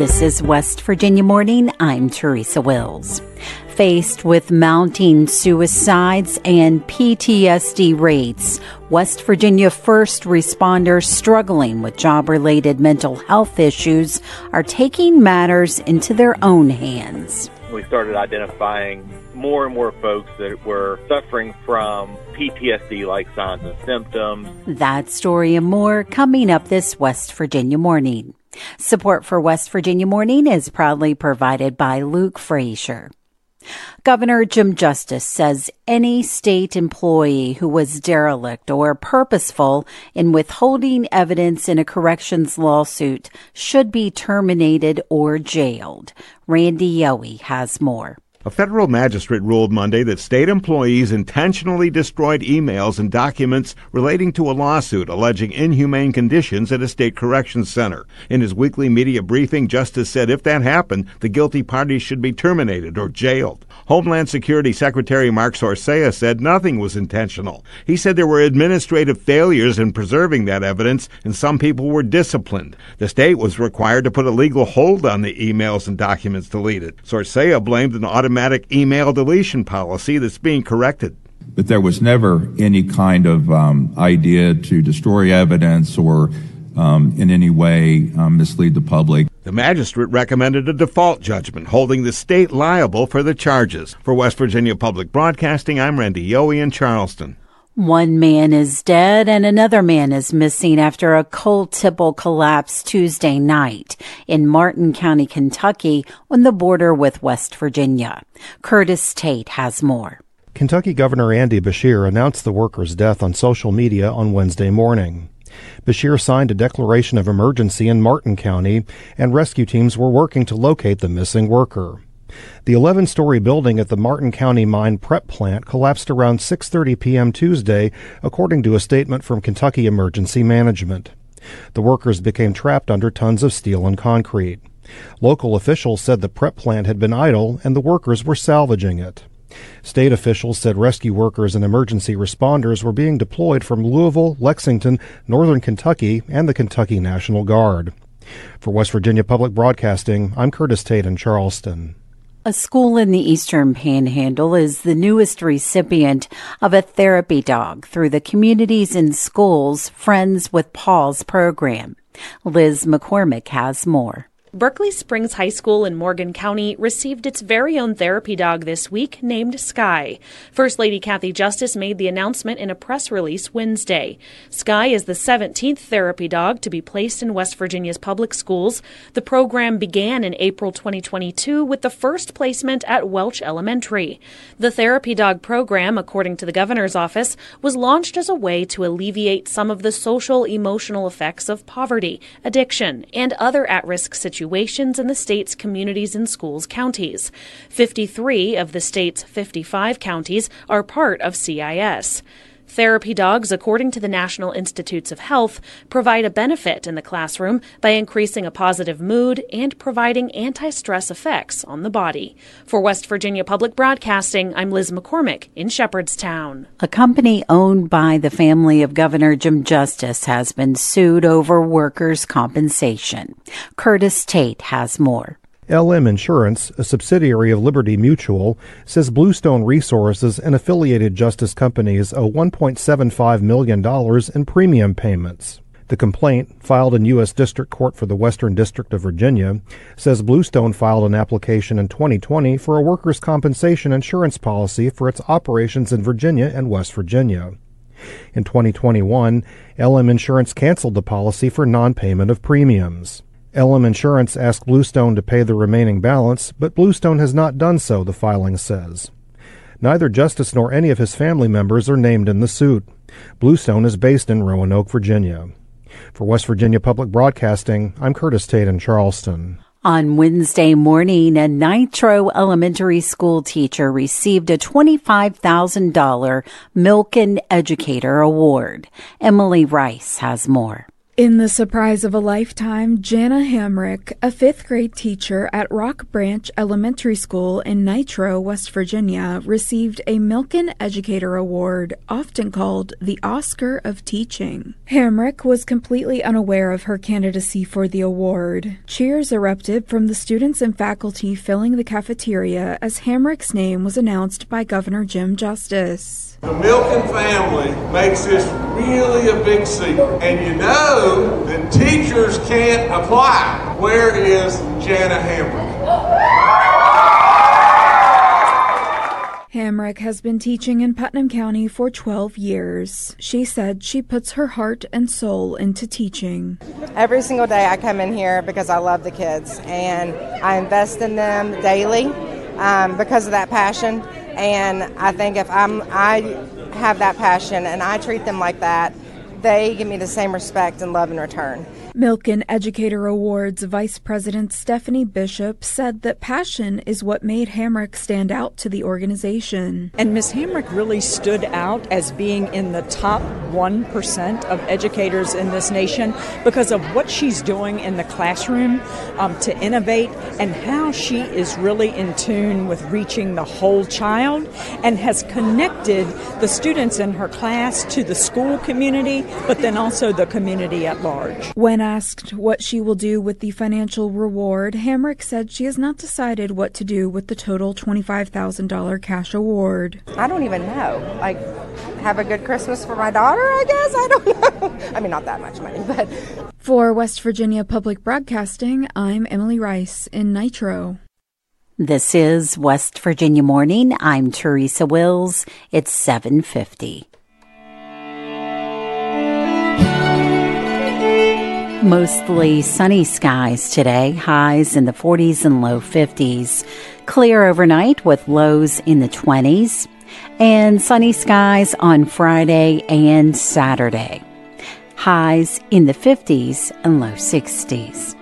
This is West Virginia Morning. I'm Teresa Wills. Faced with mounting suicides and PTSD rates, West Virginia first responders struggling with job related mental health issues are taking matters into their own hands. We started identifying more and more folks that were suffering from PTSD like signs and symptoms. That story and more coming up this West Virginia morning. Support for West Virginia Morning is proudly provided by Luke Frazier. Governor Jim Justice says any state employee who was derelict or purposeful in withholding evidence in a corrections lawsuit should be terminated or jailed. Randy Yohe has more. A federal magistrate ruled Monday that state employees intentionally destroyed emails and documents relating to a lawsuit alleging inhumane conditions at a state corrections center. In his weekly media briefing, Justice said if that happened, the guilty parties should be terminated or jailed. Homeland Security Secretary Mark Sorsaia said nothing was intentional. He said there were administrative failures in preserving that evidence and some people were disciplined. The state was required to put a legal hold on the emails and documents deleted. Sorsaia blamed an automatic email deletion policy that's being corrected but there was never any kind of um, idea to destroy evidence or um, in any way um, mislead the public. The magistrate recommended a default judgment holding the state liable for the charges. For West Virginia Public Broadcasting, I'm Randy Yohe in Charleston. One man is dead and another man is missing after a coal tipple collapse Tuesday night in Martin County, Kentucky, on the border with West Virginia. Curtis Tate has more. Kentucky Governor Andy Beshear announced the worker's death on social media on Wednesday morning. Beshear signed a declaration of emergency in Martin County, and rescue teams were working to locate the missing worker. The 11-story building at the Martin County Mine Prep Plant collapsed around 6:30 p.m. Tuesday, according to a statement from Kentucky Emergency Management. The workers became trapped under tons of steel and concrete. Local officials said the prep plant had been idle and the workers were salvaging it. State officials said rescue workers and emergency responders were being deployed from Louisville, Lexington, Northern Kentucky, and the Kentucky National Guard. For West Virginia Public Broadcasting, I'm Curtis Tate in Charleston. A school in the Eastern Panhandle is the newest recipient of a therapy dog through the Communities in Schools Friends with Paws program. Liz McCormick has more. Berkeley Springs High School in Morgan County received its very own therapy dog this week named Sky. First Lady Kathy Justice made the announcement in a press release Wednesday. Sky is the 17th therapy dog to be placed in West Virginia's public schools. The program began in April 2022 with the first placement at Welch Elementary. The therapy dog program, according to the governor's office, was launched as a way to alleviate some of the social emotional effects of poverty, addiction, and other at-risk situations situations in the state's communities and schools counties. 53 of the state's 55 counties are part of CIS. Therapy dogs, according to the National Institutes of Health, provide a benefit in the classroom by increasing a positive mood and providing anti stress effects on the body. For West Virginia Public Broadcasting, I'm Liz McCormick in Shepherdstown. A company owned by the family of Governor Jim Justice has been sued over workers' compensation. Curtis Tate has more. LM Insurance, a subsidiary of Liberty Mutual, says Bluestone Resources and affiliated Justice companies owe $1.75 million in premium payments. The complaint, filed in U.S. District Court for the Western District of Virginia, says Bluestone filed an application in 2020 for a workers' compensation insurance policy for its operations in Virginia and West Virginia. In 2021, LM Insurance canceled the policy for non payment of premiums. LM Insurance asked Bluestone to pay the remaining balance, but Bluestone has not done so, the filing says. Neither Justice nor any of his family members are named in the suit. Bluestone is based in Roanoke, Virginia. For West Virginia Public Broadcasting, I'm Curtis Tate in Charleston. On Wednesday morning, a Nitro Elementary School teacher received a $25,000 Milken Educator Award. Emily Rice has more. In the surprise of a lifetime, Jana Hamrick, a fifth grade teacher at Rock Branch Elementary School in Nitro, West Virginia, received a Milken Educator Award, often called the Oscar of Teaching. Hamrick was completely unaware of her candidacy for the award. Cheers erupted from the students and faculty filling the cafeteria as Hamrick's name was announced by Governor Jim Justice. The Milken family makes this really a big secret. And you know that teachers can't apply. Where is Jana Hamrick? Hamrick has been teaching in Putnam County for 12 years. She said she puts her heart and soul into teaching. Every single day I come in here because I love the kids and I invest in them daily um, because of that passion and I think if I'm I have that passion and I treat them like that, they give me the same respect and love in return. Milken Educator Awards Vice President Stephanie Bishop said that passion is what made Hamrick stand out to the organization. And Ms. Hamrick really stood out as being in the top 1% of educators in this nation because of what she's doing in the classroom um, to innovate and how she is really in tune with reaching the whole child and has connected the students in her class to the school community, but then also the community at large. When when asked what she will do with the financial reward, Hamrick said she has not decided what to do with the total $25,000 cash award. I don't even know. Like, have a good Christmas for my daughter, I guess? I don't know. I mean, not that much money, but. For West Virginia Public Broadcasting, I'm Emily Rice in Nitro. This is West Virginia Morning. I'm Teresa Wills. It's 750. Mostly sunny skies today, highs in the 40s and low 50s. Clear overnight with lows in the 20s. And sunny skies on Friday and Saturday. Highs in the 50s and low 60s.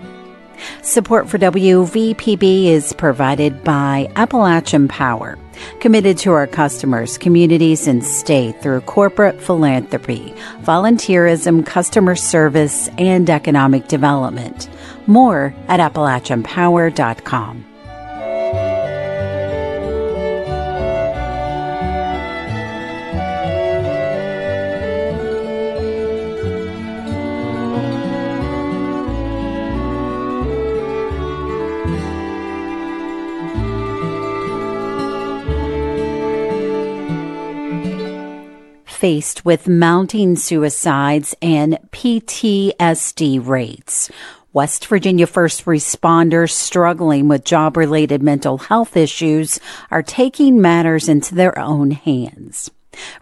Support for WVPB is provided by Appalachian Power committed to our customers, communities, and state through corporate philanthropy, volunteerism, customer service, and economic development. More at AppalachianPower.com. faced with mounting suicides and PTSD rates. West Virginia first responders struggling with job related mental health issues are taking matters into their own hands.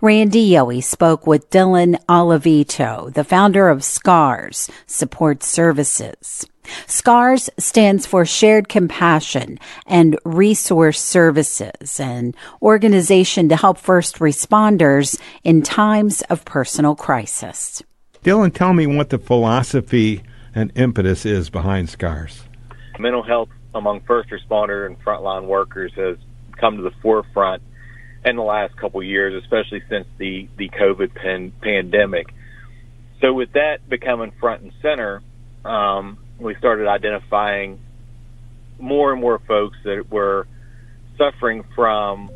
Randy Yohe spoke with Dylan Oliveto, the founder of SCARS Support Services. SCARS stands for Shared Compassion and Resource Services, an organization to help first responders in times of personal crisis. Dylan, tell me what the philosophy and impetus is behind SCARS. Mental health among first responder and frontline workers has come to the forefront in the last couple of years, especially since the, the COVID pan- pandemic. So, with that becoming front and center, um, we started identifying more and more folks that were suffering from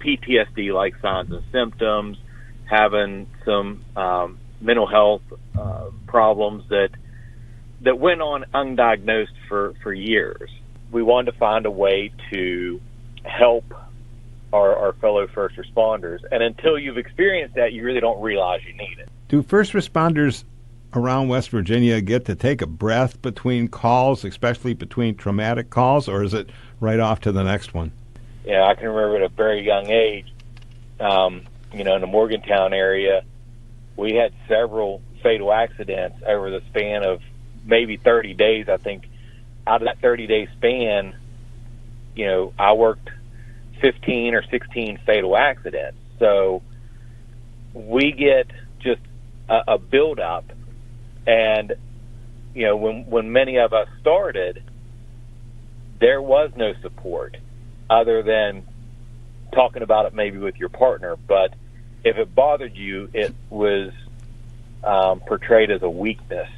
PTSD like signs and symptoms, having some um, mental health uh, problems that that went on undiagnosed for, for years. We wanted to find a way to help our, our fellow first responders. And until you've experienced that, you really don't realize you need it. Do first responders around West Virginia get to take a breath between calls, especially between traumatic calls, or is it right off to the next one? Yeah, I can remember at a very young age, um, you know, in the Morgantown area, we had several fatal accidents over the span of maybe 30 days. I think out of that 30 day span, you know, I worked 15 or 16 fatal accidents. So we get just a, a build up and you know, when when many of us started, there was no support other than talking about it maybe with your partner. But if it bothered you, it was um, portrayed as a weakness.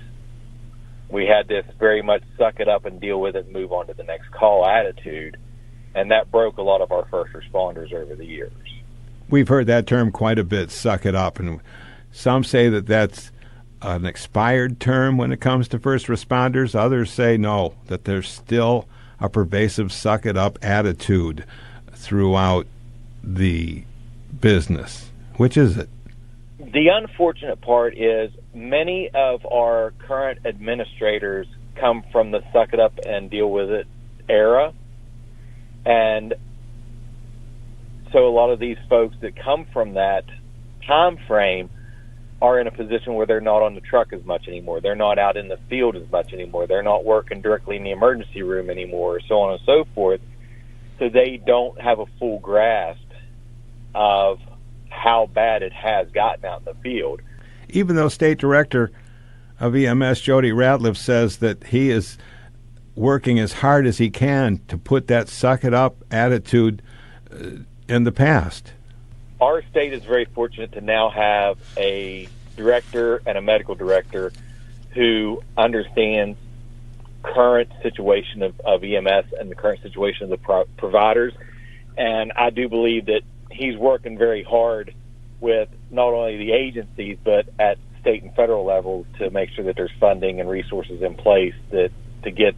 We had this very much suck it up and deal with it and move on to the next call attitude, and that broke a lot of our first responders over the years. We've heard that term quite a bit, suck it up, and some say that that's an expired term when it comes to first responders. Others say no, that there's still a pervasive suck it up attitude throughout the business. Which is it? The unfortunate part is many of our current administrators come from the suck it up and deal with it era. And so a lot of these folks that come from that time frame are in a position where they're not on the truck as much anymore. They're not out in the field as much anymore. They're not working directly in the emergency room anymore, so on and so forth. So they don't have a full grasp of how bad it has gotten out in the field. Even though State Director of EMS Jody Ratliff says that he is working as hard as he can to put that suck it up attitude uh, in the past. Our state is very fortunate to now have a director and a medical director who understands current situation of, of EMS and the current situation of the pro- providers. And I do believe that he's working very hard with not only the agencies but at state and federal levels to make sure that there's funding and resources in place that to get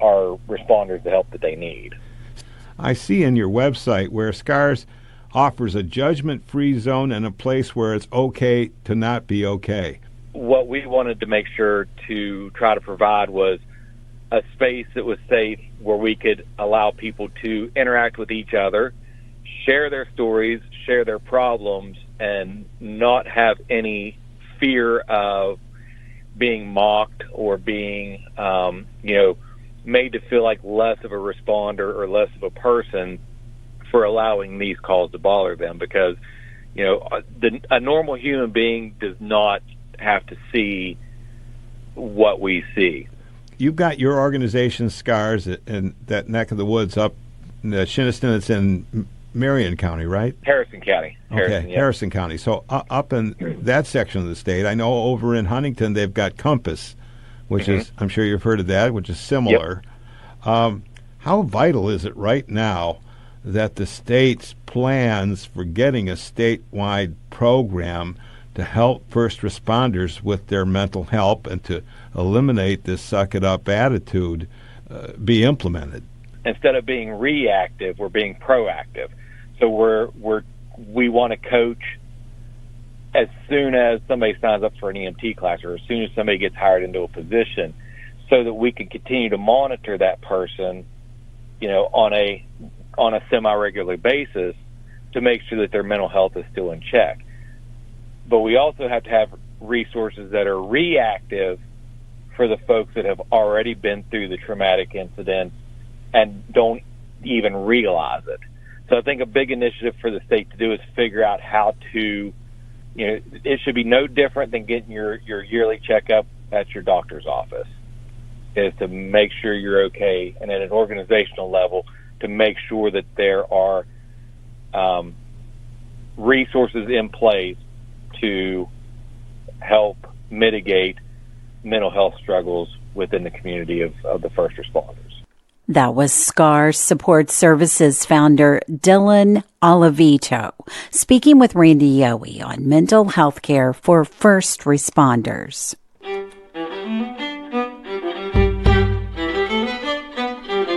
our responders the help that they need. I see in your website where SCARS offers a judgment free zone and a place where it's okay to not be okay. What we wanted to make sure to try to provide was a space that was safe where we could allow people to interact with each other share their stories, share their problems, and not have any fear of being mocked or being, um, you know, made to feel like less of a responder or less of a person for allowing these calls to bother them because, you know, the, a normal human being does not have to see what we see. You've got your organization scars in that neck of the woods up in Shinnston. It's in Marion County, right? Harrison County. Harrison, okay, Harrison County. So uh, up in that section of the state, I know over in Huntington they've got Compass, which mm-hmm. is I'm sure you've heard of that, which is similar. Yep. Um, how vital is it right now that the state's plans for getting a statewide program to help first responders with their mental health and to eliminate this suck it up attitude uh, be implemented? Instead of being reactive, we're being proactive. So we're we're we want to coach as soon as somebody signs up for an EMT class or as soon as somebody gets hired into a position so that we can continue to monitor that person, you know, on a on a semi regular basis to make sure that their mental health is still in check. But we also have to have resources that are reactive for the folks that have already been through the traumatic incident and don't even realize it. So I think a big initiative for the state to do is figure out how to, you know, it should be no different than getting your, your yearly checkup at your doctor's office, is to make sure you're okay. And at an organizational level, to make sure that there are um, resources in place to help mitigate mental health struggles within the community of, of the first responders. That was SCAR Support Services founder Dylan Oliveto speaking with Randy Yohe on mental health care for first responders.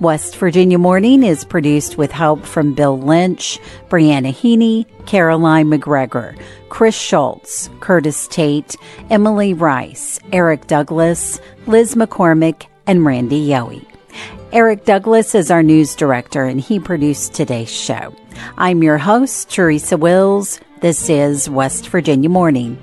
West Virginia Morning is produced with help from Bill Lynch, Briana Heaney, Caroline McGregor, Chris Schultz, Curtis Tate, Emily Rice, Eric Douglas, Liz McCormick, and Randy Yohe. Eric Douglas is our news director and he produced today's show. I'm your host, Teresa Wills. This is West Virginia Morning.